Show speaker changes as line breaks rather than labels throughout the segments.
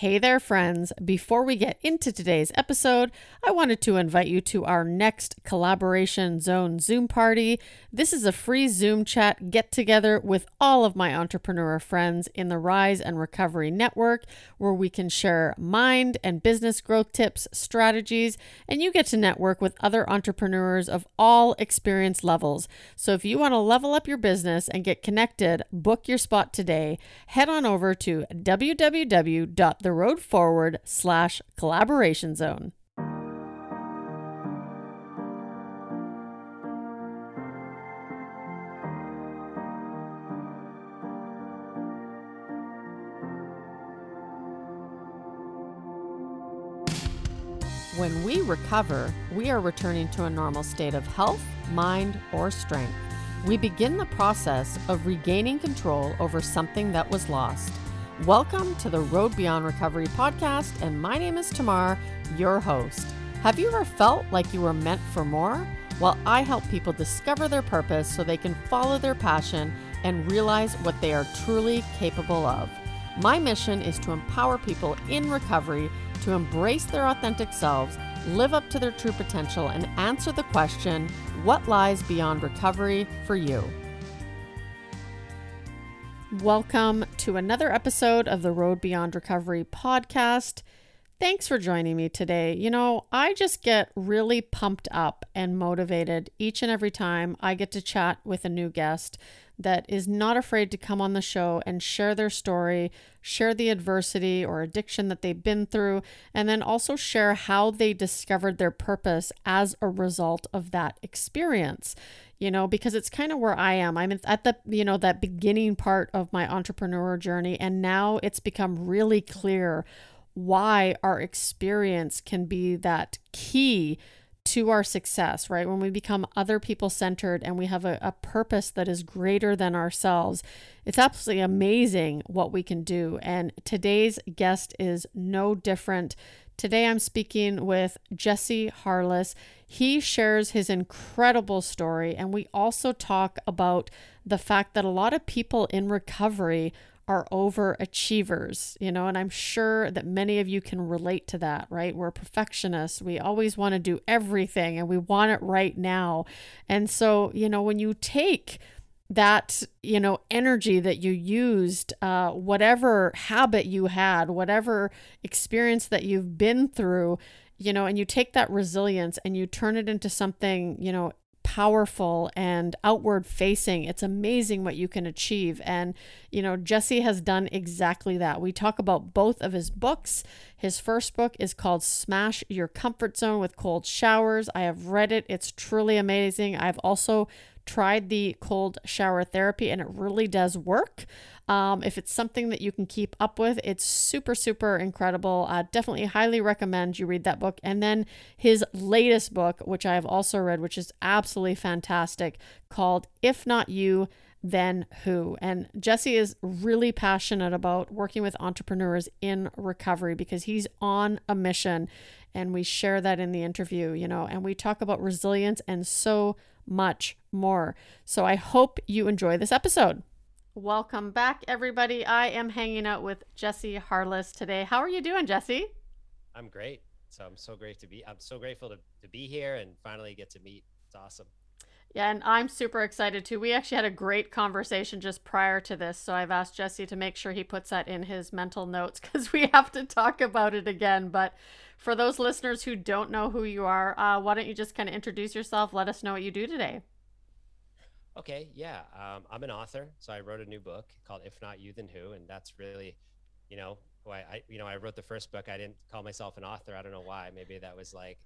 Hey there, friends. Before we get into today's episode, I wanted to invite you to our next Collaboration Zone Zoom party. This is a free Zoom chat get together with all of my entrepreneur friends in the Rise in Recovery Network, where we can share mind and business growth tips, strategies, and you get to network with other entrepreneurs of all experience levels. So if you want to level up your business and get connected, book your spot today. Head on over to www the road forward slash collaboration zone. When we recover, we are returning to a normal state of health, mind, or strength. We begin the process of regaining control over something that was lost. Welcome to the Road Beyond Recovery podcast, and my name is Tamar, your host. Have you ever felt like you were meant for more? Well, I help people discover their purpose so they can follow their passion and realize what they are truly capable of. My mission is to empower people in recovery to embrace their authentic selves, live up to their true potential, and answer the question what lies beyond recovery for you? Welcome to another episode of the Road Beyond Recovery podcast. Thanks for joining me today. You know, I just get really pumped up and motivated each and every time I get to chat with a new guest that is not afraid to come on the show and share their story, share the adversity or addiction that they've been through, and then also share how they discovered their purpose as a result of that experience you know, because it's kind of where I am. I'm at the, you know, that beginning part of my entrepreneur journey. And now it's become really clear why our experience can be that key to our success, right? When we become other people centered and we have a, a, purpose that is greater than ourselves, it's absolutely amazing what we can do. And today's guest is no different. Today I'm speaking with Jesse Harless. He shares his incredible story, and we also talk about the fact that a lot of people in recovery are overachievers, you know, and I'm sure that many of you can relate to that, right? We're perfectionists. We always want to do everything and we want it right now. And so, you know, when you take that you know energy that you used uh, whatever habit you had whatever experience that you've been through you know, and you take that resilience and you turn it into something, you know, powerful and outward facing. It's amazing what you can achieve. And, you know, Jesse has done exactly that. We talk about both of his books. His first book is called Smash Your Comfort Zone with Cold Showers. I have read it, it's truly amazing. I've also tried the cold shower therapy and it really does work. Um, if it's something that you can keep up with, it's super, super incredible. Uh, definitely highly recommend you read that book. And then his latest book, which I have also read, which is absolutely fantastic, called If Not You, Then Who. And Jesse is really passionate about working with entrepreneurs in recovery because he's on a mission. And we share that in the interview, you know, and we talk about resilience and so much more. So I hope you enjoy this episode. Welcome back, everybody. I am hanging out with Jesse Harless today. How are you doing, Jesse?
I'm great. So I'm so great to be. I'm so grateful to, to be here and finally get to meet. It's awesome.
Yeah, and I'm super excited too. We actually had a great conversation just prior to this, so I've asked Jesse to make sure he puts that in his mental notes because we have to talk about it again. But for those listeners who don't know who you are, uh, why don't you just kind of introduce yourself? Let us know what you do today.
Okay, yeah. Um, I'm an author, so I wrote a new book called "If Not You, Then Who," and that's really, you know, why I, you know, I wrote the first book. I didn't call myself an author. I don't know why. Maybe that was like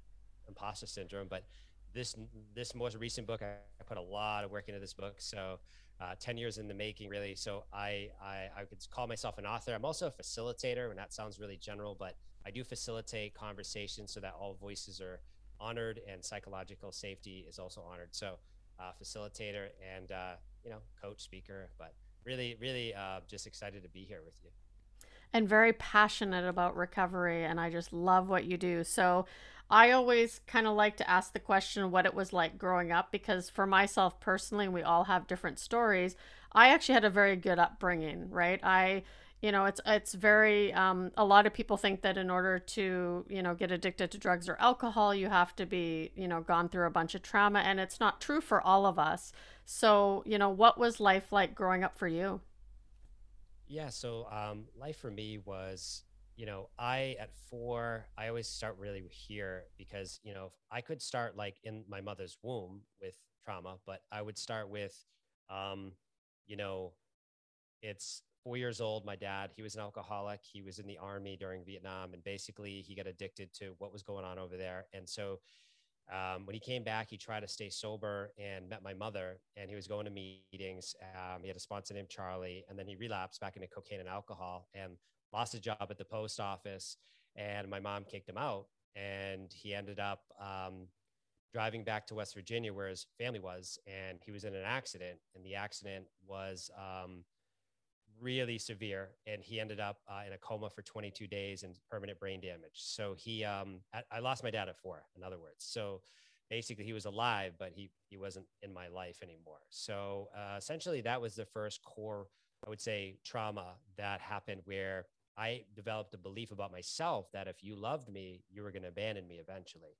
imposter syndrome. But this this most recent book, I, I put a lot of work into this book. So, uh, ten years in the making, really. So I, I I could call myself an author. I'm also a facilitator, and that sounds really general, but I do facilitate conversations so that all voices are honored and psychological safety is also honored. So uh, facilitator and uh, you know coach speaker but really really uh, just excited to be here with you
and very passionate about recovery and i just love what you do so i always kind of like to ask the question what it was like growing up because for myself personally we all have different stories i actually had a very good upbringing right? I you know it's it's very um, a lot of people think that in order to you know get addicted to drugs or alcohol you have to be you know gone through a bunch of trauma and it's not true for all of us. So you know what was life like growing up for you?
Yeah so um, life for me was you know i at four i always start really here because you know i could start like in my mother's womb with trauma but i would start with um, you know it's four years old. My dad, he was an alcoholic. He was in the army during Vietnam, and basically he got addicted to what was going on over there. And so um, when he came back, he tried to stay sober and met my mother. And he was going to meetings. Um, he had a sponsor named Charlie, and then he relapsed back into cocaine and alcohol and lost a job at the post office. And my mom kicked him out, and he ended up um, driving back to West Virginia, where his family was, and he was in an accident. And the accident was um, really severe, and he ended up uh, in a coma for 22 days and permanent brain damage. So he, um, I, lost my dad at four. In other words, so basically he was alive, but he he wasn't in my life anymore. So uh, essentially, that was the first core, I would say, trauma that happened where I developed a belief about myself that if you loved me, you were going to abandon me eventually.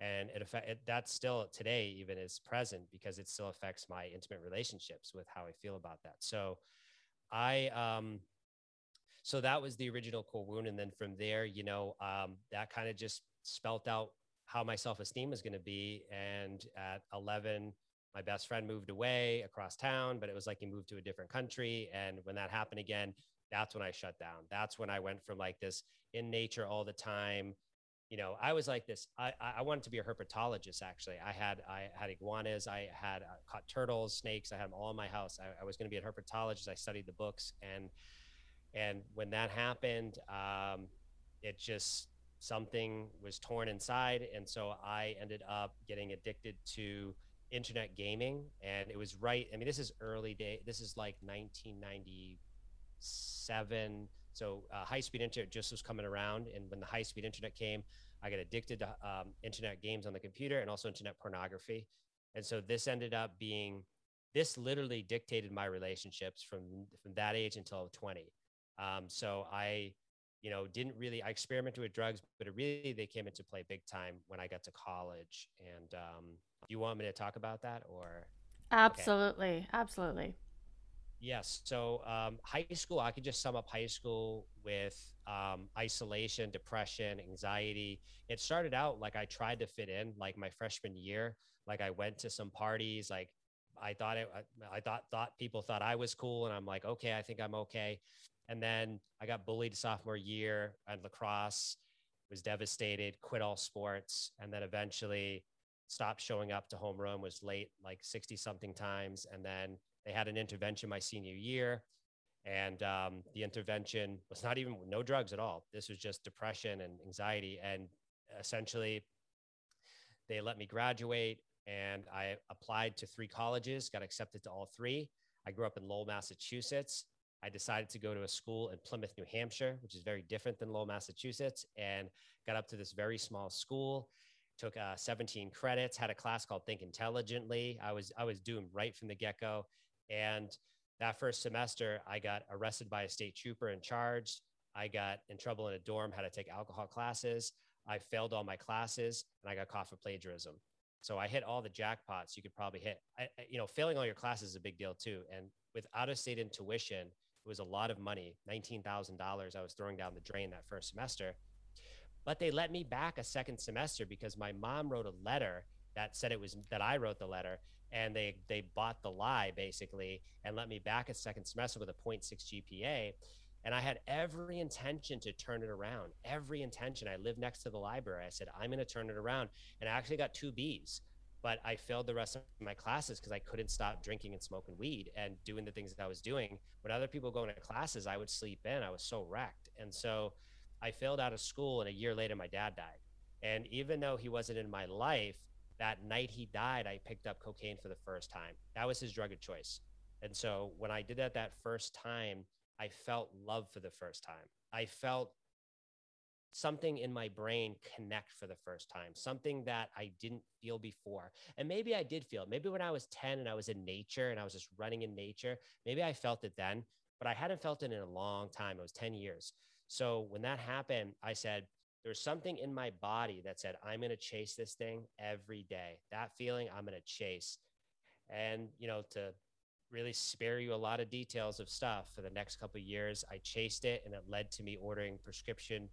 And it, it that still today even is present because it still affects my intimate relationships with how I feel about that. So I um so that was the original core wound and then from there you know um, that kind of just spelt out how my self-esteem was going to be and at 11 my best friend moved away across town but it was like he moved to a different country and when that happened again that's when i shut down that's when i went from like this in nature all the time you know, I was like this. I, I wanted to be a herpetologist. Actually, I had I had iguanas. I had uh, caught turtles, snakes. I had them all in my house. I, I was going to be a herpetologist. I studied the books, and and when that happened, um, it just something was torn inside, and so I ended up getting addicted to internet gaming. And it was right. I mean, this is early day. This is like 1997 so uh, high speed internet just was coming around, and when the high speed internet came, I got addicted to um, internet games on the computer and also internet pornography. And so this ended up being this literally dictated my relationships from from that age until 20. Um, so I, you know, didn't really I experimented with drugs, but it really they came into play big time when I got to college. And um, do you want me to talk about that or?
Absolutely, okay. absolutely.
Yes. So um, high school, I could just sum up high school with um, isolation, depression, anxiety. It started out like I tried to fit in, like my freshman year. Like I went to some parties, like I thought it, I thought thought people thought I was cool, and I'm like, okay, I think I'm okay. And then I got bullied sophomore year at lacrosse. Was devastated, quit all sports, and then eventually stopped showing up to homeroom. Was late like sixty something times, and then they had an intervention my senior year, and um, the intervention was not even no drugs at all. This was just depression and anxiety, and essentially, they let me graduate. And I applied to three colleges, got accepted to all three. I grew up in Lowell, Massachusetts. I decided to go to a school in Plymouth, New Hampshire, which is very different than Lowell, Massachusetts, and got up to this very small school. Took uh, 17 credits, had a class called Think Intelligently. I was I was doomed right from the get go. And that first semester, I got arrested by a state trooper and charged. I got in trouble in a dorm, had to take alcohol classes. I failed all my classes and I got caught for plagiarism. So I hit all the jackpots you could probably hit. I, you know, failing all your classes is a big deal too. And with out of state intuition, it was a lot of money $19,000 I was throwing down the drain that first semester. But they let me back a second semester because my mom wrote a letter that said it was that I wrote the letter and they they bought the lie basically and let me back a second semester with a 0.6 GPA and I had every intention to turn it around. Every intention. I lived next to the library. I said I'm going to turn it around. And I actually got two Bs but I failed the rest of my classes because I couldn't stop drinking and smoking weed and doing the things that I was doing. When other people go into classes I would sleep in. I was so wrecked. And so I failed out of school and a year later my dad died. And even though he wasn't in my life that night he died, I picked up cocaine for the first time. That was his drug of choice. And so when I did that that first time, I felt love for the first time. I felt something in my brain connect for the first time, something that I didn't feel before. And maybe I did feel it. Maybe when I was 10 and I was in nature and I was just running in nature, maybe I felt it then. but I hadn't felt it in a long time. It was 10 years. So when that happened, I said, there's something in my body that said, I'm going to chase this thing every day. That feeling I'm going to chase. And, you know, to really spare you a lot of details of stuff for the next couple years, I chased it and it led to me ordering prescription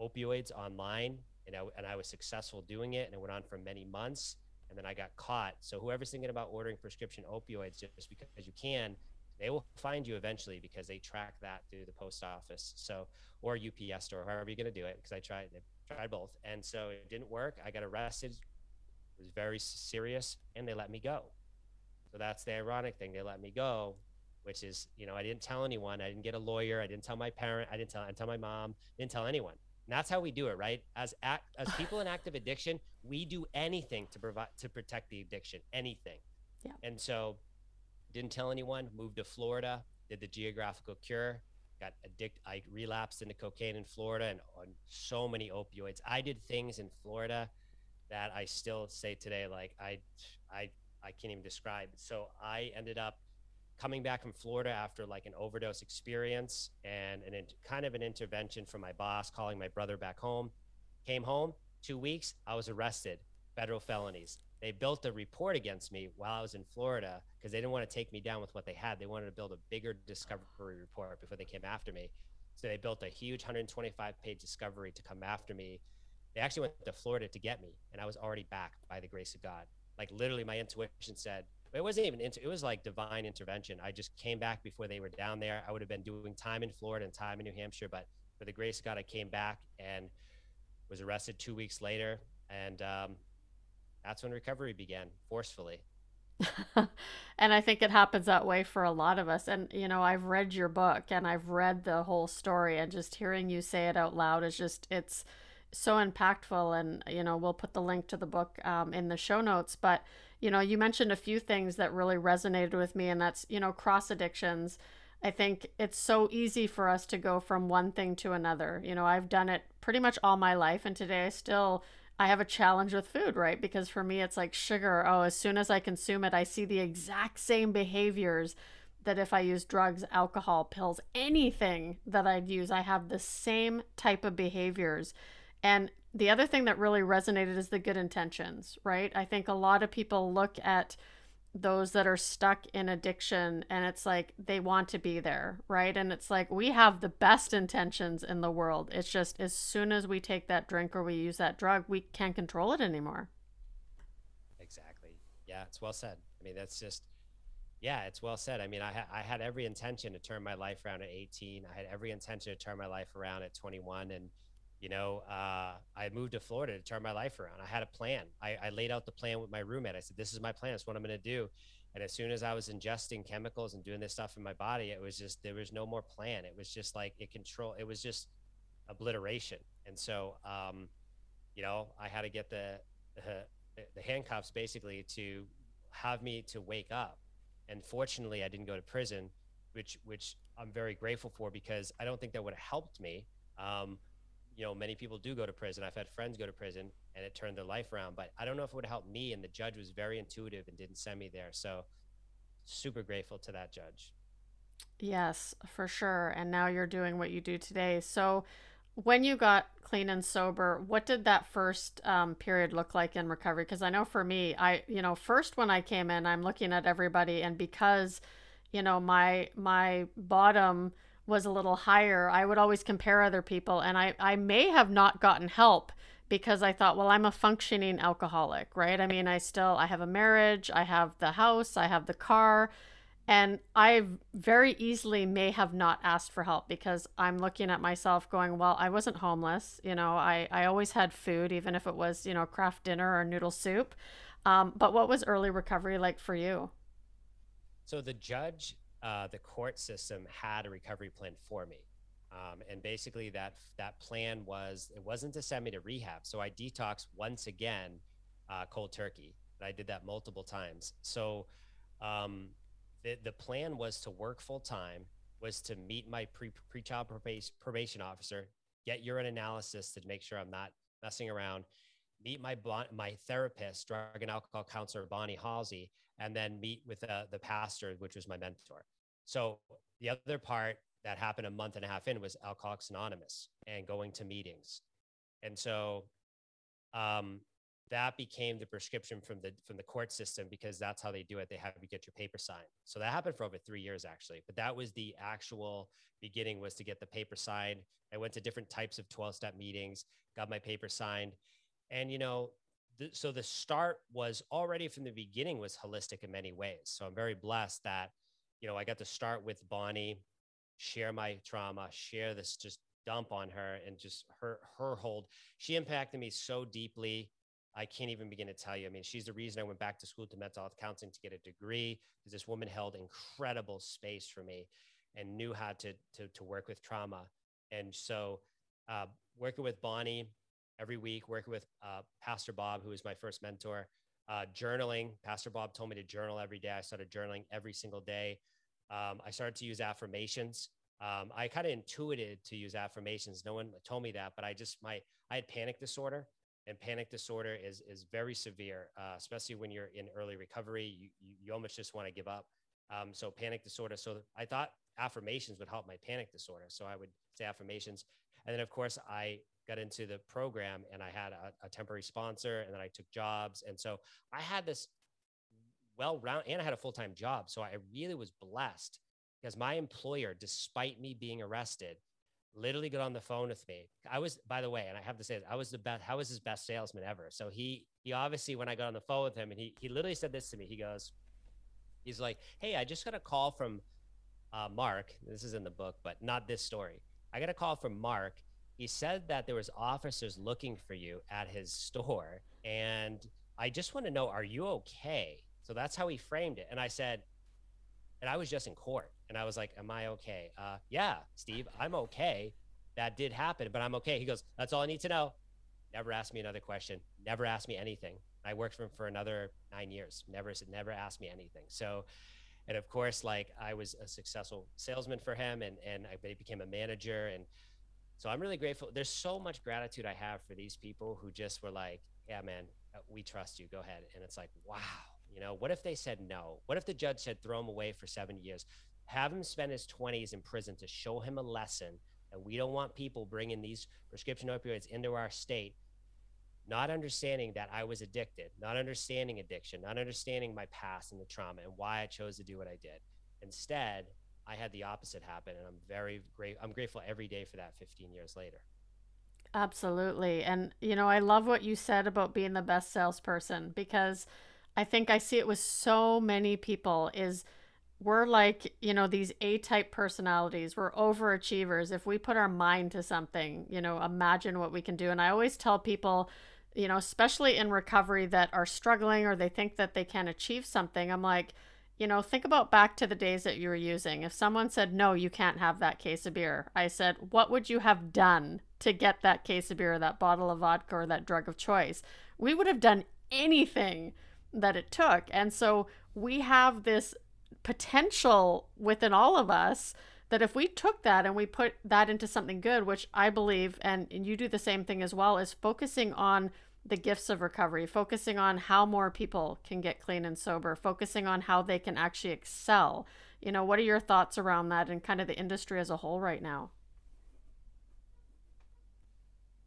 opioids online. And I, and I was successful doing it. And it went on for many months. And then I got caught. So whoever's thinking about ordering prescription opioids just because you can, they will find you eventually because they track that through the post office. So, or UPS store, however you're going to do it. Because I tried, tried both. And so it didn't work. I got arrested. It was very serious and they let me go. So that's the ironic thing. They let me go, which is, you know, I didn't tell anyone. I didn't get a lawyer. I didn't tell my parent. I didn't tell, I didn't tell my mom. Didn't tell anyone. And that's how we do it, right? As act, as people in active addiction, we do anything to provide to protect the addiction, anything. Yeah. And so, didn't tell anyone. Moved to Florida. Did the geographical cure. Got addicted. I relapsed into cocaine in Florida and on so many opioids. I did things in Florida that I still say today, like I, I I can't even describe. So I ended up coming back from Florida after like an overdose experience and an kind of an intervention from my boss, calling my brother back home. Came home, two weeks, I was arrested, federal felonies. They built a report against me while I was in Florida because they didn't want to take me down with what they had. They wanted to build a bigger discovery report before they came after me. So they built a huge 125 page discovery to come after me. They actually went to Florida to get me, and I was already back by the grace of God like literally my intuition said it wasn't even it was like divine intervention i just came back before they were down there i would have been doing time in florida and time in new hampshire but for the grace of god i came back and was arrested two weeks later and um, that's when recovery began forcefully.
And i think it happens that way for a lot of us. And you know i've read your book and i've read the whole story and just hearing you say it out loud is just it's so impactful. And you know we'll put the link to the book um, in the show notes. But you know you mentioned a few things that really resonated with me and that's you know cross addictions. I think it's so easy for us to go from one thing to another. You know i've done it pretty much all my life and today i still i have a challenge with food right because for me it's like sugar oh as soon as i consume it i see the exact same behaviors that if I use drugs, alcohol, pills, anything that I'd use, I have the same type of behaviors. And the other thing that really resonated is the good intentions, right? I think a lot of people look at those that are stuck in addiction and it's like they want to be there, right? And it's like we have the best intentions in the world. It's just as soon as we take that drink or we use that drug, we can't control it anymore.
Exactly. Yeah, it's well said. I mean, that's just yeah, it's well said. I mean, I, ha- I had every intention to turn my life around at 18. I had every intention to turn my life around at 21 and you know, uh, I moved to Florida to turn my life around. I had a plan. I, I laid out the plan with my roommate. I said, "This is my plan. It's what I'm going to do." And as soon as I was ingesting chemicals and doing this stuff in my body, it was just there was no more plan. It was just like it control. It was just obliteration. And so, um, you know, I had to get the, the the handcuffs basically to have me to wake up. And fortunately, I didn't go to prison, which which I'm very grateful for because I don't think that would have helped me. Um, you know, many people do go to prison. I've had friends go to prison and it turned their life around, but I don't know if it would help me. And the judge was very intuitive and didn't send me there. So super grateful to that judge.
Yes, for sure. And now you're doing what you do today. So when you got clean and sober, what did that first um, period look like in recovery? Because I know for me, I, you know, first when I came in, I'm looking at everybody and because, you know, my, my bottom, was a little higher, I would always compare other people. And I, I may have not gotten help because I thought, well, I'm a functioning alcoholic, right? I mean, I still, I have a marriage, I have the house, I have the car. And I very easily may have not asked for help because I'm looking at myself going, well, I wasn't homeless. You know, I, I always had food, even if it was, you know, Kraft Dinner or noodle soup. Um, but what was early recovery like for you?
So the judge uh, the court system had a recovery plan for me. Um, and basically that that plan was it wasn't to send me to rehab. So I detoxed once again, uh, cold turkey. And I did that multiple times. So um, the the plan was to work full time, was to meet my pre pre-child probation, probation officer, get urine analysis to make sure I'm not messing around, meet my my therapist, drug and alcohol counselor Bonnie Halsey, and then meet with uh, the pastor, which was my mentor. So the other part that happened a month and a half in was Alcoholics Anonymous and going to meetings. And so um, that became the prescription from the from the court system because that's how they do it. They have you get your paper signed. So that happened for over three years actually. But that was the actual beginning was to get the paper signed. I went to different types of 12 step meetings, got my paper signed. And you know, so the start was already from the beginning was holistic in many ways. So I'm very blessed that, you know, I got to start with Bonnie, share my trauma, share this just dump on her and just her her hold. She impacted me so deeply. I can't even begin to tell you. I mean, she's the reason I went back to school to mental health counseling to get a degree because this woman held incredible space for me and knew how to to, to work with trauma. And so, uh, working with Bonnie every week, working with uh, Pastor Bob, who was my first mentor, uh, journaling. Pastor Bob told me to journal every day. I started journaling every single day. Um, I started to use affirmations. Um, I kind of intuited to use affirmations. No one told me that, but I just my I had panic disorder, and panic disorder is is very severe, uh, especially when you're in early recovery. You you, you almost just want to give up. Um, so panic disorder. So I thought affirmations would help my panic disorder. So I would say affirmations, and then of course I got into the program and I had a, a temporary sponsor, and then I took jobs, and so I had this well round, and I had a full time job. So I really was blessed because my employer, despite me being arrested, literally got on the phone with me. I was, by the way, and I have to say, I was the best. How was his best salesman ever? So he, he obviously, when I got on the phone with him, and he, he literally said this to me. He goes, he's like, "Hey, I just got a call from uh, Mark. This is in the book, but not this story. I got a call from Mark. He said that there was officers looking for you at his store, and I just want to know, are you okay?" So that's how he framed it. And I said, and I was just in court. And I was like, Am I okay? Uh, yeah, Steve, I'm okay. That did happen, but I'm okay. He goes, That's all I need to know. Never asked me another question. Never asked me anything. I worked for him for another nine years. Never said, never asked me anything. So, and of course, like I was a successful salesman for him, and and I became a manager, and so I'm really grateful. There's so much gratitude I have for these people who just were like, "Yeah, man, uh, we trust you. Go ahead." And it's like, wow, you know, what if they said no? What if the judge said throw him away for 70 years? Have him spend his 20s in prison to show him a lesson that we don't want people bringing these prescription opioids into our state, not understanding that I was addicted, not understanding addiction, not understanding my past and the trauma and why I chose to do what I did. Instead, I had the opposite happen, and I'm very great. I'm grateful every day for that. 15 years later.
Absolutely, and you know, I love what you said about being the best salesperson because I think I see it with so many people is we're like, you know, these A-type personalities. We're overachievers. If we put our mind to something, you know, imagine what we can do. And I always tell people, you know, especially in recovery that are struggling or they think that they can achieve something, I'm like, you know, think about back to the days that you were using. If someone said, no, you can't have that case of beer, I said, what would you have done to get that case of beer, that bottle of vodka, or that drug of choice? We would have done anything that it took. And so we have this potential within all of us that if we took that and we put that into something good, which I believe, and, and you do the same thing as well, is focusing on the gifts of recovery, focusing on how more people can get clean and sober, focusing on how they can actually excel. You know, what are your thoughts around that and kind of the industry as a whole right now?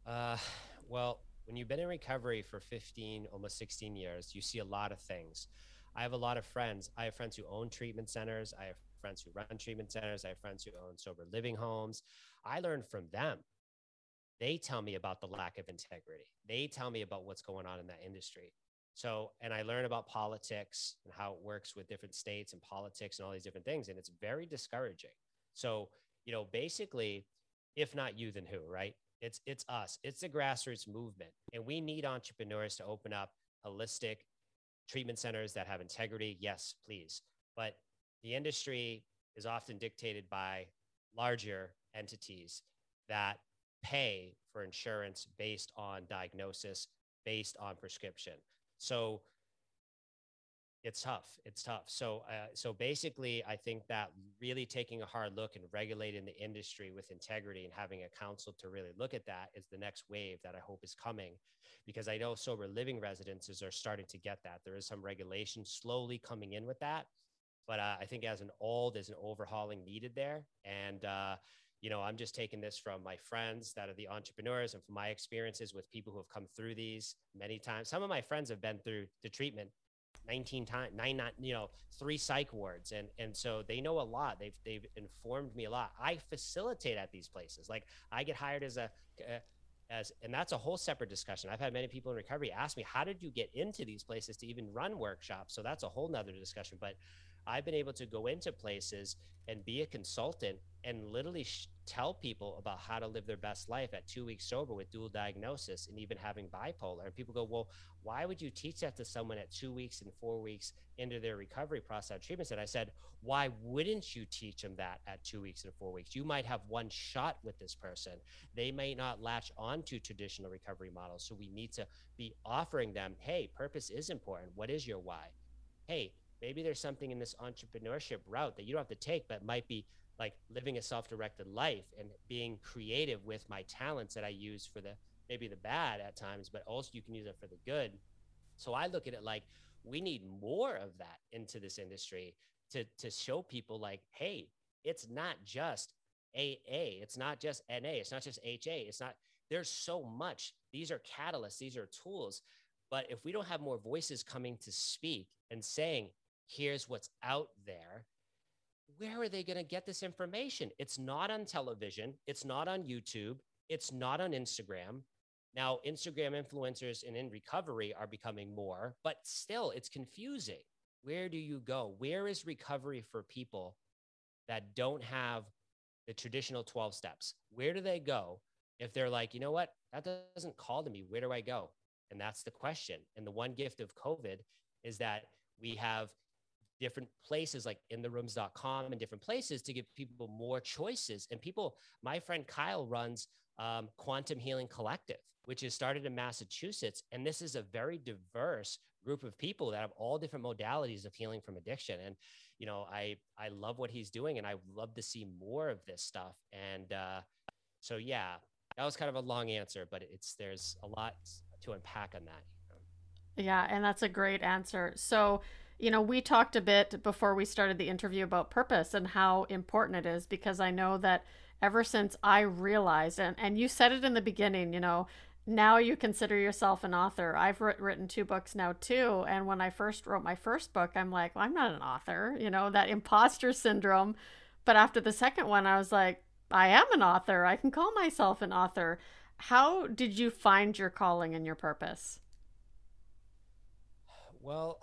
Uh, well, when you've been in recovery for 15, almost 16 years, you see a lot of things. I have a lot of friends. I have friends who own treatment centers. I have friends who run treatment centers. I have friends who own sober living homes. I learned from them. They tell me about the lack of integrity. They tell me about what's going on in that industry. So, and I learn about politics and how it works with different states and politics and all these different things. And it's very discouraging. So, you know, basically, if not you, then who, right? It's it's us. It's the grassroots movement, and we need entrepreneurs to open up holistic treatment centers that have integrity. Yes, please. But the industry is often dictated by larger entities that pay for insurance based on diagnosis, based on prescription. So it's tough. It's tough. So, uh, so basically, I think that really taking a hard look and regulating the industry with integrity and having a council to really look at that is the next wave that I hope is coming, because I know sober living residences are starting to get that. There is some regulation slowly coming in with that. but uh, I think as an old, there's an overhauling needed there. And, uh, you know, I'm just taking this from my friends that are the entrepreneurs and from my experiences with people who have come through these many times. Some of my friends have been through the treatment 19 times, nine, not, you know, three psych wards. And, and so they know a lot. They've, they've informed me a lot. I facilitate at these places. Like I get hired as a, uh, as, and that's a whole separate discussion. I've had many people in recovery ask me, how did you get into these places to even run workshops? So that's a whole nother discussion. But I've been able to go into places and be a consultant and literally sh- tell people about how to live their best life at two weeks sober with dual diagnosis and even having bipolar. And people go, well, why would you teach that to someone at two weeks and four weeks into their recovery process treatments? And I said, why wouldn't you teach them that at two weeks and four weeks? You might have one shot with this person. They may not latch on to traditional recovery models. So we need to be offering them, hey, purpose is important. What is your why? Hey, maybe there's something in this entrepreneurship route that you don't have to take, but might be like living a self-directed life and being creative with my talents that I use for the maybe the bad at times, but also you can use it for the good. So I look at it like we need more of that into this industry to to show people like, hey, it's not just AA, it's not just NA, it's not just HA, it's not there's so much. These are catalysts, these are tools. But if we don't have more voices coming to speak and saying, here's what's out there, where are they going to get this information? It's not on television, it's not on YouTube, it's not on Instagram. Now, Instagram influencers and in recovery are becoming more, but still it's confusing. Where do you go? Where is recovery for people that don't have the traditional 12 steps? Where do they go if they're like, you know what, that doesn't call to me? Where do I go? And that's the question. And the one gift of COVID is that we have different places like intherooms.com and different places to give people more choices. And people, my friend Kyle runs um, Quantum Healing Collective, which is started in Massachusetts. And this is a very diverse group of people that have all different modalities of healing from addiction. And, you know, I, I love what he's doing and I love to see more of this stuff. And uh, so, yeah, that was kind of a long answer, but it's, there's a lot to unpack on that.
Yeah, and that's a great answer. So, you know, we talked a bit before we started the interview about purpose and how important it is because I know that ever since I realized, and, and you said it in the beginning, you know, now you consider yourself an author. I've written two books now too. And when I first wrote my first book, I'm like, well, I'm not an author, you know, that imposter syndrome. But after the second one, I was like, I am an author. I can call myself an author. How did you find your calling and your purpose?
Well,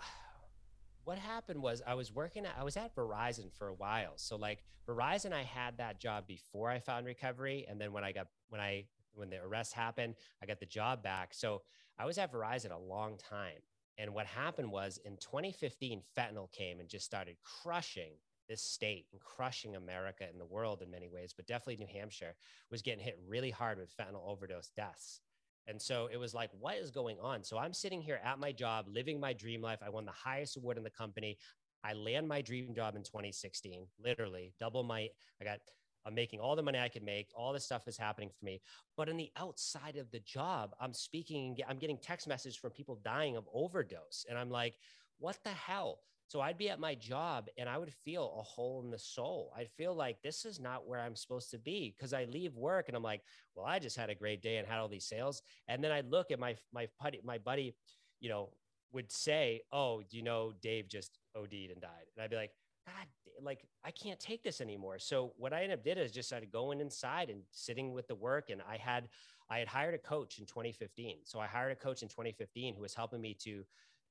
what happened was I was working at, I was at Verizon for a while. So like Verizon, I had that job before I found recovery. And then when I got, when I, when the arrest happened, I got the job back. So I was at Verizon a long time. And what happened was in 2015, fentanyl came and just started crushing this state and crushing America and the world in many ways, but definitely New Hampshire was getting hit really hard with fentanyl overdose deaths. And so it was like, what is going on? So I'm sitting here at my job, living my dream life. I won the highest award in the company. I land my dream job in 2016, literally double my, I got, I'm making all the money I could make. All this stuff is happening for me. But on the outside of the job, I'm speaking, I'm getting text messages from people dying of overdose. And I'm like, what the hell? So I'd be at my job and I would feel a hole in the soul. I'd feel like this is not where I'm supposed to be because I leave work and I'm like, well, I just had a great day and had all these sales. And then I'd look at my my buddy, my buddy, you know, would say, "Oh, you know Dave just OD'd and died?" And I'd be like, God, like I can't take this anymore. So what I ended up did is just started going inside and sitting with the work. And I had I had hired a coach in 2015. So I hired a coach in 2015 who was helping me to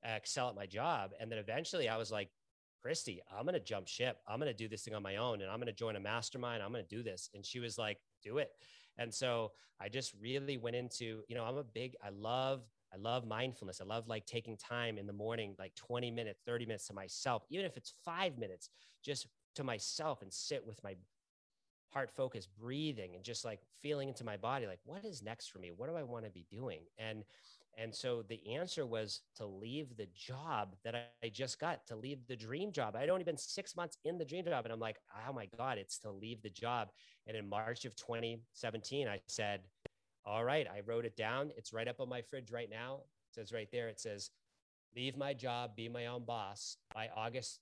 Uh, excel at my job. And then eventually I was like, Christy, I'm going to jump ship. I'm going to do this thing on my own and I'm going to join a mastermind. I'm going to do this. And she was like, do it. And so I just really went into, you know, I'm a big, I love, I love mindfulness. I love like taking time in the morning, like 20 minutes, 30 minutes to myself, even if it's five minutes, just to myself and sit with my heart focus, breathing and just like feeling into my body, like, what is next for me? What do I want to be doing? And and so the answer was to leave the job that I just got, to leave the dream job. I'd only been six months in the dream job. And I'm like, oh my God, it's to leave the job. And in March of 2017, I said, all right, I wrote it down. It's right up on my fridge right now. It says right there, it says, leave my job, be my own boss by August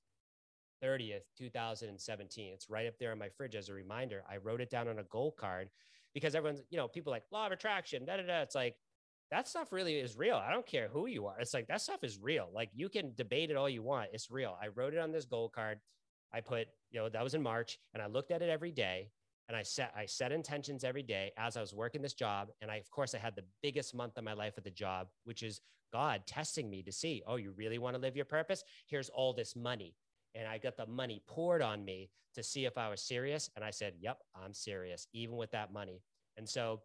30th, 2017. It's right up there on my fridge as a reminder. I wrote it down on a goal card because everyone's, you know, people like law of attraction, da da da. It's like that stuff really is real. I don't care who you are. It's like that stuff is real. Like you can debate it all you want. It's real. I wrote it on this goal card. I put, you know, that was in March and I looked at it every day and I set I set intentions every day as I was working this job. And I, of course, I had the biggest month of my life at the job, which is God testing me to see, oh, you really want to live your purpose? Here's all this money. And I got the money poured on me to see if I was serious. And I said, Yep, I'm serious, even with that money. And so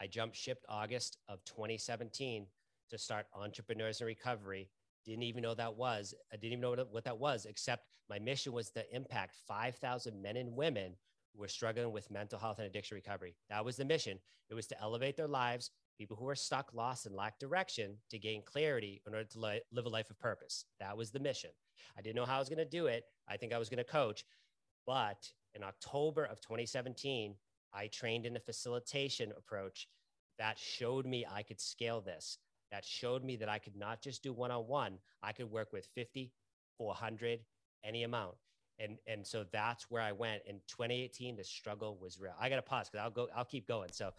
I jumped shipped August of 2017 to start Entrepreneurs in Recovery. Didn't even know that was, I didn't even know what that was, except my mission was to impact 5,000 men and women who were struggling with mental health and addiction recovery. That was the mission. It was to elevate their lives, people who are stuck, lost, and lack direction to gain clarity in order to li- live a life of purpose. That was the mission. I didn't know how I was going to do it. I think I was going to coach. But in October of 2017, I trained in a facilitation approach that showed me I could scale this, that showed me that I could not just do one on one, I could work with 50, 400, any amount. And, and so that's where I went in 2018. The struggle was real. I got to pause because I'll go, I'll keep going. So,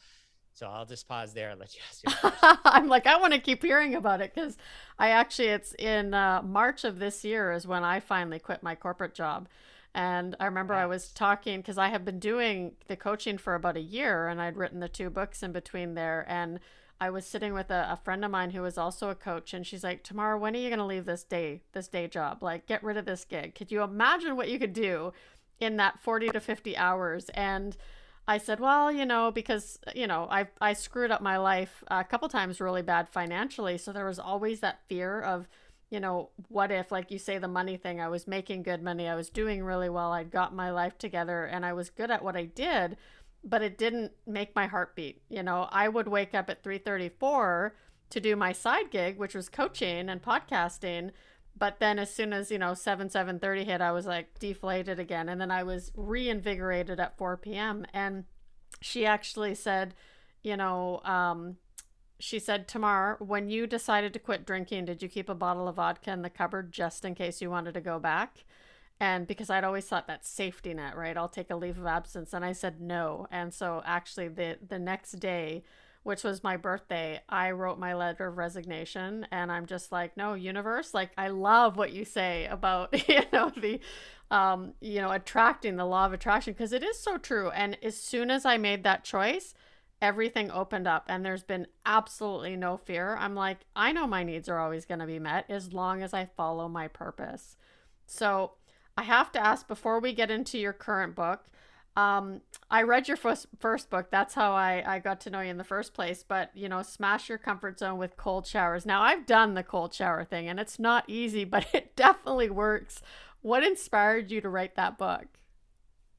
so I'll just pause there and let you ask.
I'm like, I want to keep hearing about it because I actually, it's in uh, March of this year is when I finally quit my corporate job. And I remember yes. I was talking because I have been doing the coaching for about a year and I'd written the two books in between there. And I was sitting with a, a friend of mine who was also a coach and she's like, Tamara, when are you going to leave this day, this day job? Like, get rid of this gig. Could you imagine what you could do in that 40 to 50 hours? And I said, well, you know, because, you know, I, I screwed up my life a couple times really bad financially. So there was always that fear of, you know, what if, like you say, the money thing, I was making good money, I was doing really well, I'd got my life together, and I was good at what I did, but it didn't make my heart beat. You know, I would wake up at 334 to do my side gig, which was coaching and podcasting. But then as soon as, you know, 7, 7.30 hit, I was like deflated again. And then I was reinvigorated at 4 p.m. And she actually said, you know, um, she said, Tamar, when you decided to quit drinking, did you keep a bottle of vodka in the cupboard just in case you wanted to go back? And because I'd always thought that safety net, right? I'll take a leave of absence. And I said no. And so actually the the next day, which was my birthday, I wrote my letter of resignation and I'm just like, no, universe, like I love what you say about, you know, the um, you know, attracting the law of attraction because it is so true. And as soon as I made that choice, everything opened up and there's been absolutely no fear. I'm like, I know my needs are always going to be met as long as I follow my purpose. So I have to ask before we get into your current book. Um, I read your first, first book. That's how I, I got to know you in the first place. But, you know, smash your comfort zone with cold showers. Now, I've done the cold shower thing and it's not easy, but it definitely works. What inspired you to write that book?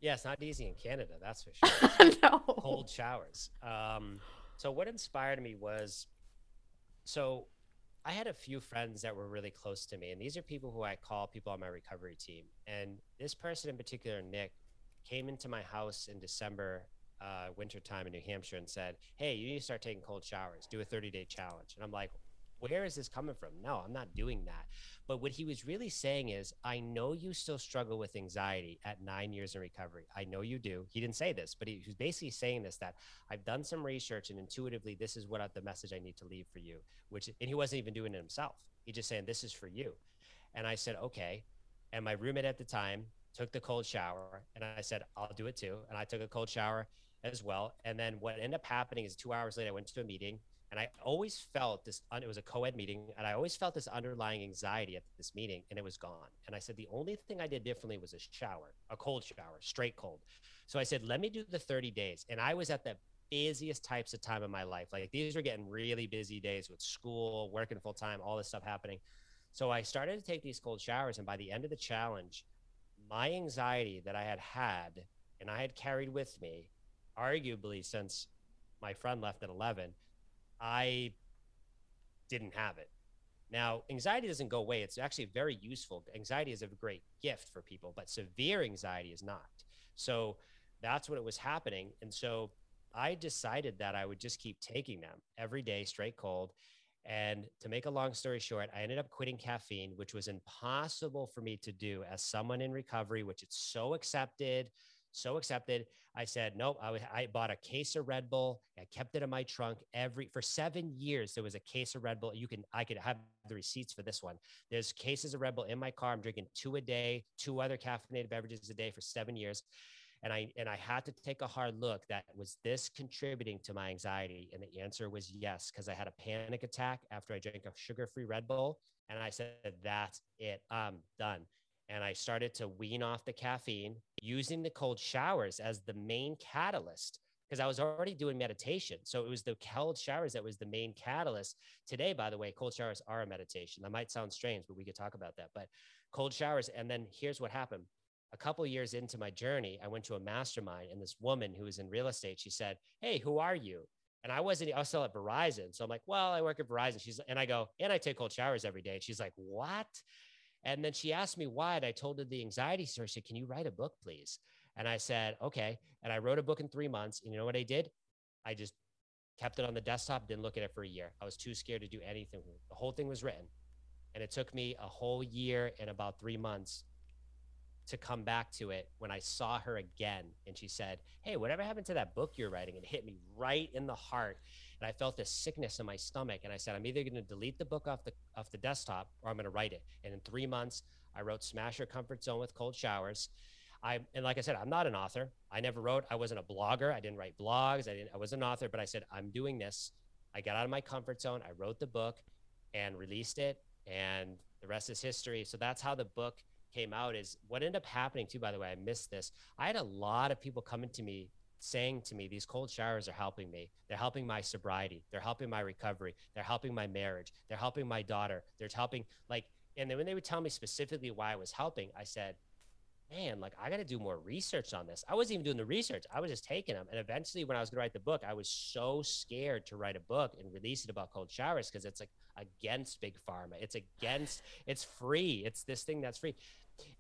Yeah, it's not easy in Canada, that's for sure.
no.
Cold showers. Um, so what inspired me was, so I had a few friends that were really close to me, and these are people who I call people on my recovery team. And this person in particular, Nick, came into my house in December, uh, wintertime in New Hampshire, and said, "Hey, you need to start taking cold showers. Do a 30-day challenge." And I'm like, where is this coming from? No, I'm not doing that. But what he was really saying is, I know you still struggle with anxiety at nine years in recovery. I know you do. He didn't say this, but he was basically saying this that I've done some research and intuitively, this is what I, the message I need to leave for you. Which, and he wasn't even doing it himself. He just saying, this is for you. And I said, okay. And my roommate at the time took the cold shower, and I said, I'll do it too. And I took a cold shower as well. And then what ended up happening is two hours later, I went to a meeting and I always felt this, it was a co ed meeting, and I always felt this underlying anxiety at this meeting, and it was gone. And I said, the only thing I did differently was a shower, a cold shower, straight cold. So I said, let me do the 30 days. And I was at the busiest types of time in my life. Like these were getting really busy days with school, working full time, all this stuff happening. So I started to take these cold showers. And by the end of the challenge, my anxiety that I had had and I had carried with me, arguably since my friend left at 11, I didn't have it. Now, anxiety doesn't go away. It's actually very useful. Anxiety is a great gift for people, but severe anxiety is not. So that's what it was happening. And so I decided that I would just keep taking them every day, straight cold. And to make a long story short, I ended up quitting caffeine, which was impossible for me to do as someone in recovery, which it's so accepted, so accepted. I said, nope. I, I bought a case of Red Bull. I kept it in my trunk every for seven years. There was a case of Red Bull. You can, I could have the receipts for this one. There's cases of Red Bull in my car. I'm drinking two a day, two other caffeinated beverages a day for seven years. And I and I had to take a hard look that was this contributing to my anxiety. And the answer was yes, because I had a panic attack after I drank a sugar-free Red Bull. And I said, that's it. I'm done and I started to wean off the caffeine using the cold showers as the main catalyst because I was already doing meditation. So it was the cold showers that was the main catalyst. Today, by the way, cold showers are a meditation. That might sound strange, but we could talk about that. But cold showers. And then here's what happened. A couple years into my journey, I went to a mastermind, and this woman who was in real estate, she said, Hey, who are you? And I wasn't, I was still at Verizon. So I'm like, well, I work at Verizon. She's, and I go, and I take cold showers every day. And she's like, what? And then she asked me why. And I told her the anxiety story. She said, Can you write a book, please? And I said, Okay. And I wrote a book in three months. And you know what I did? I just kept it on the desktop, didn't look at it for a year. I was too scared to do anything. The whole thing was written. And it took me a whole year and about three months to come back to it when I saw her again. And she said, Hey, whatever happened to that book you're writing? It hit me right in the heart and I felt this sickness in my stomach. And I said, I'm either going to delete the book off the off the desktop or I'm going to write it. And in three months, I wrote Smash Your Comfort Zone with Cold Showers. I and like I said, I'm not an author. I never wrote. I wasn't a blogger. I didn't write blogs. I didn't. I was an author, but I said I'm doing this. I got out of my comfort zone. I wrote the book and released it, and the rest is history. So that's how the book came out. Is what ended up happening too. By the way, I missed this. I had a lot of people coming to me saying to me, these cold showers are helping me. They're helping my sobriety. They're helping my recovery. They're helping my marriage. They're helping my daughter. They're helping, like, and then when they would tell me specifically why I was helping, I said, man, like, I got to do more research on this. I wasn't even doing the research, I was just taking them. And eventually, when I was going to write the book, I was so scared to write a book and release it about cold showers because it's like against big pharma. It's against, it's free. It's this thing that's free.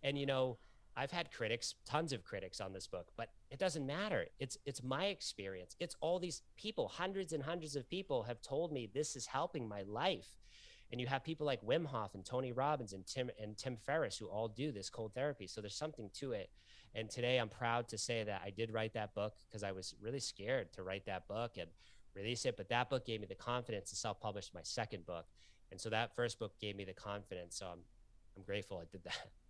And, you know, I've had critics, tons of critics on this book, but it doesn't matter. It's it's my experience. It's all these people, hundreds and hundreds of people have told me this is helping my life. And you have people like Wim Hof and Tony Robbins and Tim and Tim Ferriss who all do this cold therapy. So there's something to it. And today I'm proud to say that I did write that book because I was really scared to write that book and release it. But that book gave me the confidence to self-publish my second book. And so that first book gave me the confidence. So I'm I'm grateful I did that.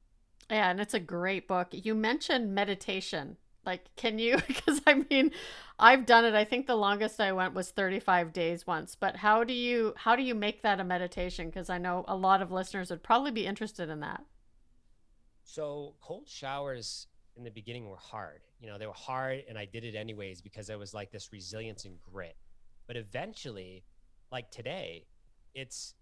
Yeah, and it's a great book. You mentioned meditation. Like, can you? Because I mean, I've done it. I think the longest I went was 35 days once. But how do you how do you make that a meditation? Because I know a lot of listeners would probably be interested in that.
So cold showers in the beginning were hard. You know, they were hard, and I did it anyways because I was like this resilience and grit. But eventually, like today, it's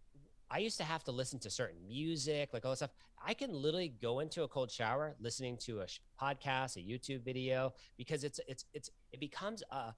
I used to have to listen to certain music, like all this stuff. I can literally go into a cold shower listening to a podcast, a YouTube video, because it's it's it's it becomes a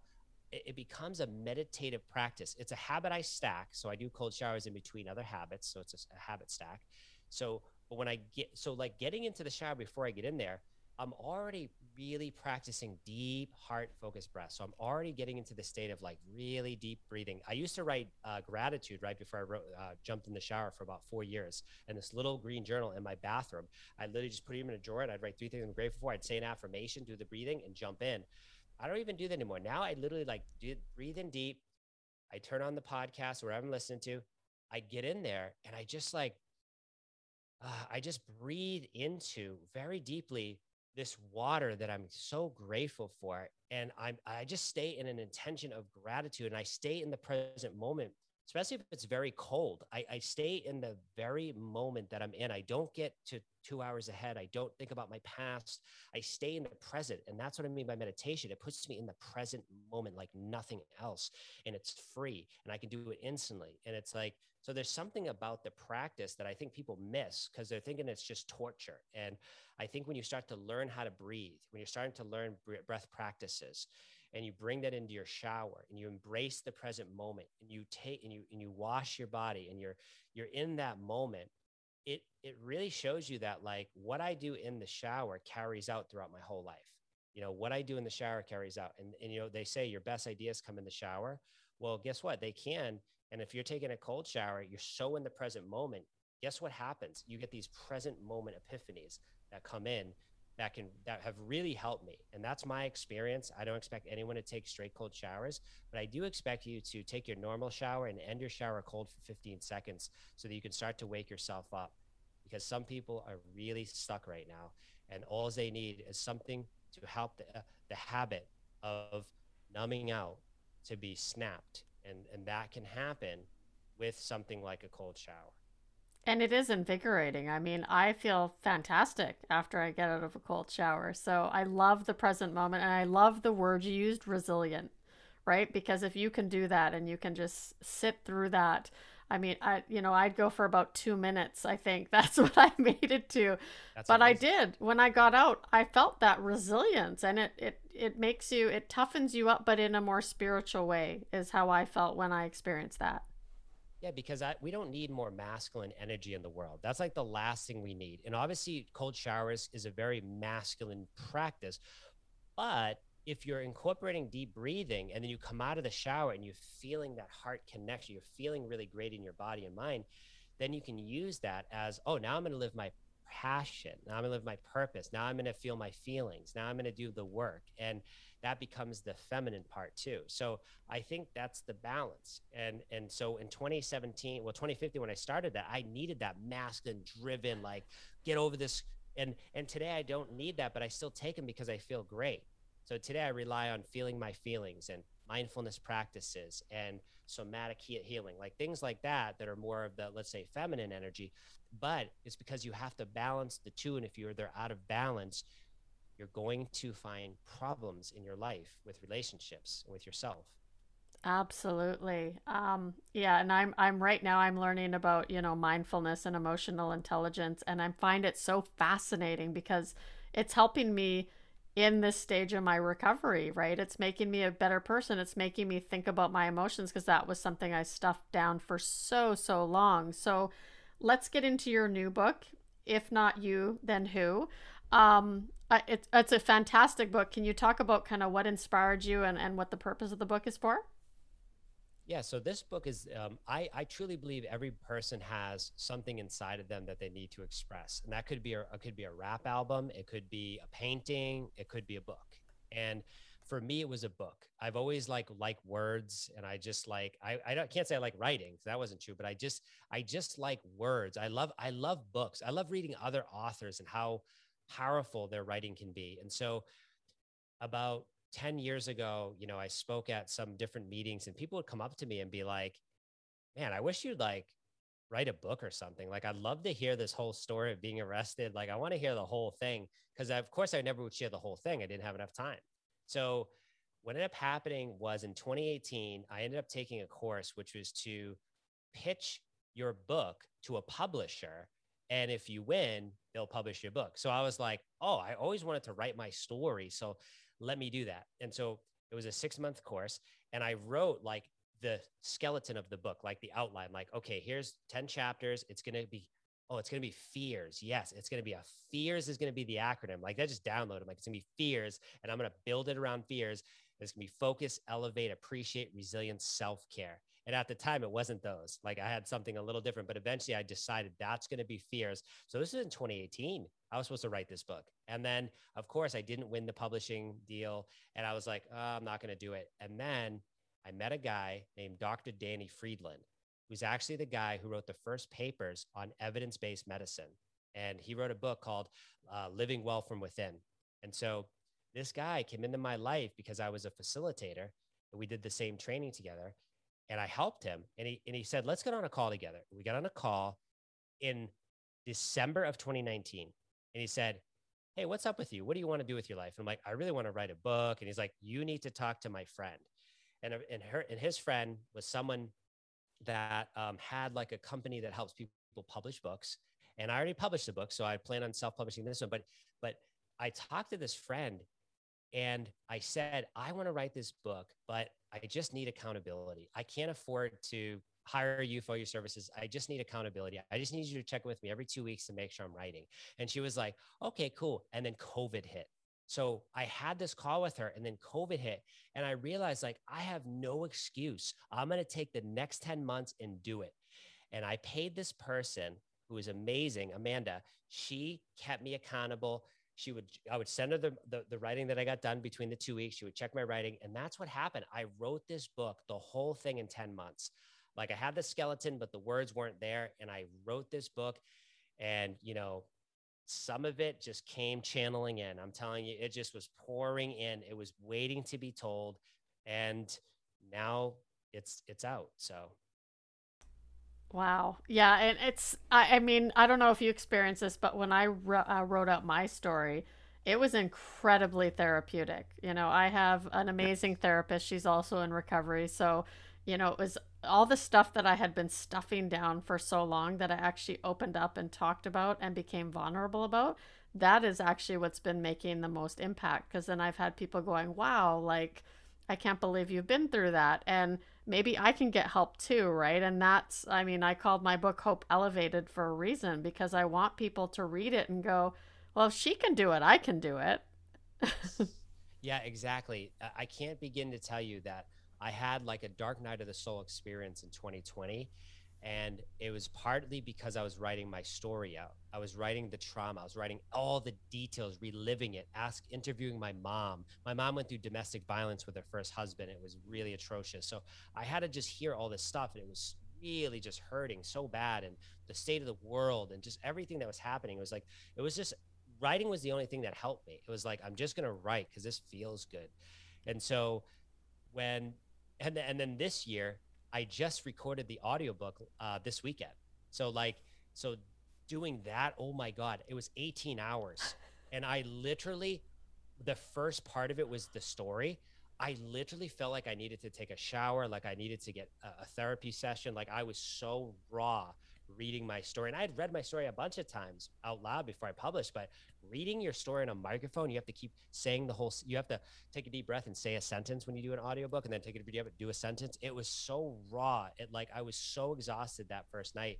it becomes a meditative practice. It's a habit I stack. So I do cold showers in between other habits. So it's a, a habit stack. So but when I get so like getting into the shower before I get in there, I'm already really practicing deep heart focused breath. So I'm already getting into the state of like really deep breathing. I used to write uh, gratitude right before I wrote, uh, jumped in the shower for about four years. And this little green journal in my bathroom, I literally just put them in a drawer and I'd write three things I'm grateful for. I'd say an affirmation, do the breathing, and jump in. I don't even do that anymore. Now I literally like do, breathe in deep. I turn on the podcast, wherever I'm listening to. I get in there and I just like, uh, I just breathe into very deeply this water that I'm so grateful for. And I'm, I just stay in an intention of gratitude and I stay in the present moment, especially if it's very cold. I, I stay in the very moment that I'm in. I don't get to two hours ahead. I don't think about my past. I stay in the present. And that's what I mean by meditation. It puts me in the present moment like nothing else. And it's free and I can do it instantly. And it's like, so there's something about the practice that I think people miss because they're thinking it's just torture. And I think when you start to learn how to breathe, when you're starting to learn breath practices, and you bring that into your shower and you embrace the present moment and you take and you and you wash your body and you're you're in that moment it it really shows you that like what i do in the shower carries out throughout my whole life. You know what i do in the shower carries out. And and you know they say your best ideas come in the shower. Well guess what? They can. And if you're taking a cold shower, you're so in the present moment. Guess what happens? You get these present moment epiphanies that come in that can that have really helped me. And that's my experience. I don't expect anyone to take straight cold showers but i do expect you to take your normal shower and end your shower cold for 15 seconds so that you can start to wake yourself up because some people are really stuck right now and all they need is something to help the, uh, the habit of numbing out to be snapped. And and that can happen with something like a cold shower
and it is invigorating. I mean, I feel fantastic after I get out of a cold shower. So I love the present moment and I love the word you used, resilient, right? Because if you can do that and you can just sit through that, I mean, I you know, I'd go for about 2 minutes. I think that's what I made it to. That's but amazing. I did. When I got out, I felt that resilience and it it it makes you it toughens you up but in a more spiritual way is how I felt when I experienced that.
Yeah, because I, we don't need more masculine energy in the world. That's like the last thing we need. And obviously, cold showers is a very masculine practice. But if you're incorporating deep breathing and then you come out of the shower and you're feeling that heart connection, you're feeling really great in your body and mind, then you can use that as, oh, now I'm going to live my passion. Now I'm to live my purpose. Now I'm to feel my feelings. Now I'm to do the work. And that becomes the feminine part too. So I think that's the balance. And and so in 2017, well 2015 when I started that, I needed that masculine driven like get over this and and today I don't need that, but I still take them because I feel great. So today I rely on feeling my feelings and mindfulness practices and somatic healing, like things like that that are more of the let's say feminine energy, but it's because you have to balance the two and if you're they're out of balance, you're going to find problems in your life with relationships with yourself.
Absolutely. Um yeah and i'm i'm right now i'm learning about you know mindfulness and emotional intelligence and i find it so fascinating because it's helping me in this stage of my recovery right it's making me a better person it's making me think about my emotions because that was something i stuffed down for so so long so let's get into your new book if not you then who um it's it's a fantastic book. Can you talk about kind of what inspired you and, and what the purpose of the book is for?
Yeah, so this book is um, I I truly believe every person has something inside of them that they need to express, and that could be a could be a rap album, it could be a painting, it could be a book, and for me it was a book. I've always like like words and i just like i i don't, can't say i like writing that wasn't true but i just i just like words. I love i love books. I love reading other authors and how powerful their writing can be. And so about 10 years ago, you know, I spoke at some different meetings and people would come up to me and be like, man, I wish you'd like write a book or something. Like, I'd love to hear this whole story of being arrested. Like, I want to hear the whole thing. Cause of course I never would share the whole thing. I didn't have enough time. So what ended up happening was in 2018, I ended up taking a course, which was to pitch your book to a publisher and if you win, they'll publish your book. So I was like, oh, I always wanted to write my story. So let me do that. And so it was a six month course. And I wrote like the skeleton of the book, like the outline, like, okay, here's 10 chapters. It's going to be, oh, it's going to be fears. Yes, it's going to be a fears is going to be the acronym. Like that just download them. Like it's going to be fears. And I'm going to build it around fears. It's going to be focus, elevate, appreciate, resilience, self care. And at the time, it wasn't those. Like I had something a little different, but eventually I decided that's going to be fears. So this is in 2018. I was supposed to write this book. And then, of course, I didn't win the publishing deal. And I was like, oh, I'm not going to do it. And then I met a guy named Dr. Danny Friedland, who's actually the guy who wrote the first papers on evidence based medicine. And he wrote a book called uh, Living Well from Within. And so this guy came into my life because I was a facilitator and we did the same training together and I helped him. And he and he said, "Let's get on a call together." We got on a call in December of 2019, and he said, "Hey, what's up with you? What do you want to do with your life?" And I'm like, "I really want to write a book." And he's like, "You need to talk to my friend." And and her and his friend was someone that um, had like a company that helps people publish books. And I already published the book, so I plan on self-publishing this one. But but I talked to this friend and I said, I want to write this book, but I just need accountability. I can't afford to hire you for your services. I just need accountability. I just need you to check with me every two weeks to make sure I'm writing. And she was like, okay, cool. And then COVID hit. So I had this call with her and then COVID hit. And I realized like I have no excuse. I'm going to take the next 10 months and do it. And I paid this person who was amazing, Amanda. She kept me accountable. She would, I would send her the, the, the writing that I got done between the two weeks. She would check my writing. And that's what happened. I wrote this book, the whole thing in 10 months. Like I had the skeleton, but the words weren't there. And I wrote this book. And, you know, some of it just came channeling in. I'm telling you, it just was pouring in. It was waiting to be told. And now it's it's out. So
Wow. Yeah, and it's I, I mean, I don't know if you experienced this, but when I uh, wrote out my story, it was incredibly therapeutic. You know, I have an amazing therapist. She's also in recovery. So, you know, it was all the stuff that I had been stuffing down for so long that I actually opened up and talked about and became vulnerable about. That is actually what's been making the most impact because then I've had people going, wow, like, I can't believe you've been through that. And maybe I can get help too, right? And that's, I mean, I called my book Hope Elevated for a reason because I want people to read it and go, well, if she can do it, I can do it.
yeah, exactly. Uh, I can't begin to tell you that I had like a dark night of the soul experience in 2020 and it was partly because I was writing my story out. I was writing the trauma. I was writing all the details, reliving it, ask interviewing my mom. My mom went through domestic violence with her first husband. It was really atrocious. So I had to just hear all this stuff and it was really just hurting so bad and the state of the world and just everything that was happening. It was like it was just writing was the only thing that helped me. It was like I'm just to write cuz this feels good. And so when and and then this year I just recorded the audiobook uh, this weekend. So like, so doing that, oh my God, it was 18 hours. And I literally, the first part of it was the story. I literally felt like I needed to take a shower, like I needed to get a, a therapy session. Like I was so raw reading my story. And I had read my story a bunch of times out loud before I published, but reading your story on a microphone, you have to keep saying the whole, you have to take a deep breath and say a sentence when you do an audiobook and then take a deep breath, do a sentence. It was so raw. It like, I was so exhausted that first night.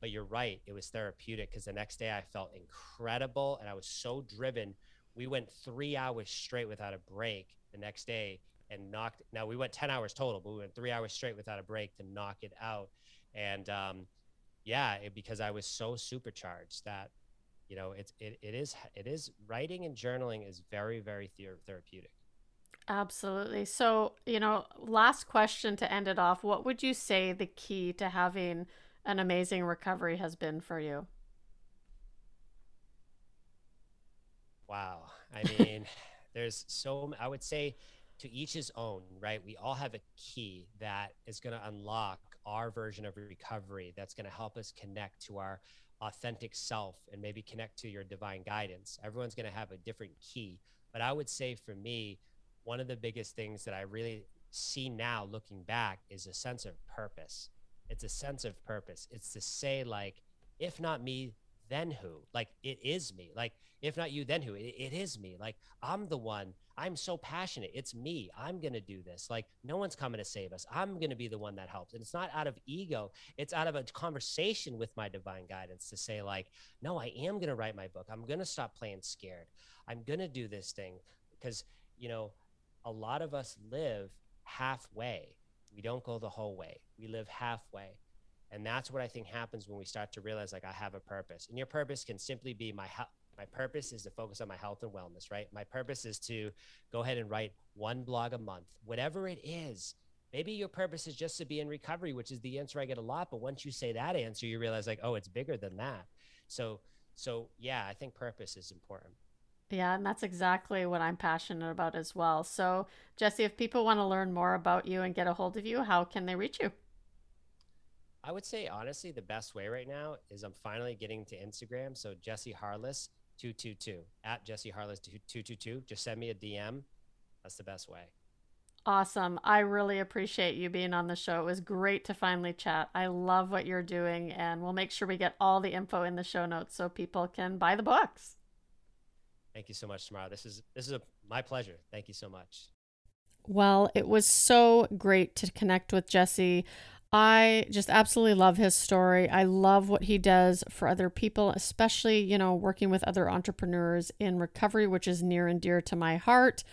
But you're right, it was therapeutic because the next day I felt incredible and I was so driven. We went three hours straight without a break the next day and knocked. Now we went 10 hours total, but we went three hours straight without a break to knock it out. And um, yeah, it, because I was so supercharged that, you know, it's it, it is it is writing and journaling is very very ther- therapeutic.
Absolutely. So, you know, last question to end it off. What would you say the key to having an amazing recovery has been for you?
Wow. I mean, there's so, I would say to each his own, right? We all have a key that is going to unlock our version of recovery that's going to help us connect to our authentic self and maybe connect to your divine guidance. Everyone's going to have a different key. But I would say for me, one of the biggest things that I really see now looking back is a sense of purpose. It's a sense of purpose. It's to say, like, if not me, then who? Like, it is me. Like, if not you, then who? it, it is me. Like, I'm the one I'm so passionate. It's me. I'm to do this. Like, no one's coming to save us. I'm to be the one that helps. And it's not out of ego, it's out of a conversation with my divine guidance to say, like, no, I am to write my book. I'm to stop playing scared. I'm to do this thing because, you know, a lot of us live halfway. We don't go the whole way, we live halfway. And that's what I think happens when we start to realize, like, I have a purpose. And your purpose can simply be my, my purpose is to focus on my health and wellness, right? My purpose is to go ahead and write one blog a month, whatever it is. Maybe your purpose is just to be in recovery, which is the answer I get a lot. But once you say that answer, you realize like, oh, it's bigger than that. So, so yeah, I think purpose is important.
Yeah, and that's exactly what I'm passionate about as well. So, Jesse, if people want to learn more about you and get a hold of you, how can they reach you?
I would say honestly, the best way right now is I'm finally getting to Instagram. So Jesse Harless, 222 at Jesse Harless 222. Just send me a DM. That's the best way.
Awesome. I really appreciate you being on the show. It was great to finally chat. I love what you're doing, and we'll make sure we get all the info in the show notes so people can buy the books.
Thank you so much, Tamara. This is this is a, my pleasure. Thank you so much.
Well, it was so great to connect with Jesse. I just absolutely love his story. I love what he does for other people, especially, you know, working with other entrepreneurs in recovery, which is near and dear to my heart.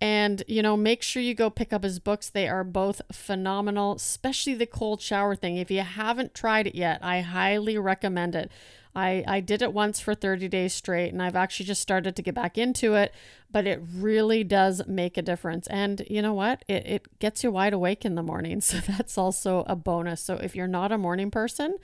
And, you know, make sure you go pick up his books. They are both phenomenal, especially the cold shower thing. If you haven't tried it yet, I highly recommend it. I, I did it once for 30 days straight and I've actually just started to get back into it, but it really does make a difference. And you know what? It, it gets you wide awake in the morning. So that's also a bonus. So if you're not a morning person,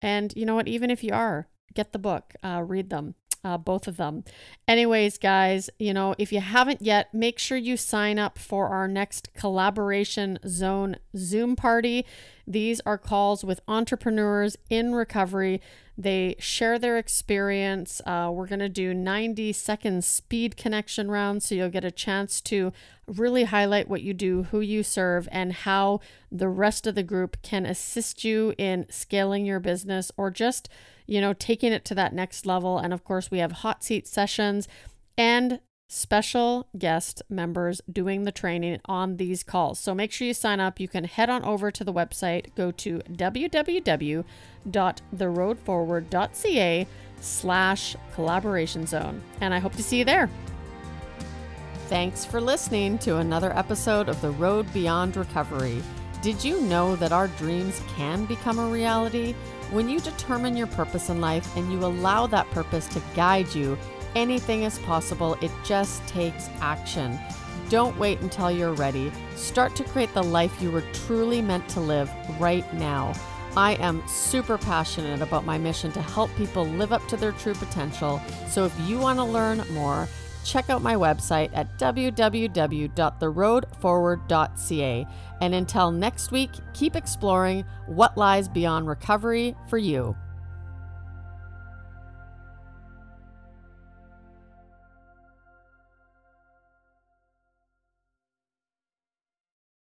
and you know what, even if you are, get the book, uh, read them uh, both of them. Anyways, guys, you know, if you haven't yet, make sure you sign up for our next collaboration zone Zoom party. These are calls with entrepreneurs in recovery. They share their experience. Uh, we're going to do 90 second speed connection rounds, so you'll get a chance to really highlight what you do, who you serve, and how the rest of the group can assist you in scaling your business or just you know, taking it to that next level. And of course, we have hot seat sessions and special guest members doing the training on these calls. So make sure you sign up. You can head on over to the website, go to www.theroadforward.ca slash collaboration zone. And I hope to see you there. Thanks for listening to another episode of The Road Beyond Recovery. Did you know that our dreams can become a reality? When you determine your purpose in life and you allow that purpose to guide you, anything is possible. It just takes action. Don't wait until you're ready. Start to create the life you were truly meant to live right now. I am super passionate about my mission to help people live up to their true potential. So if you want to learn more, check out my website at www.theroadforward.ca. And until next week, keep exploring what lies beyond recovery for you.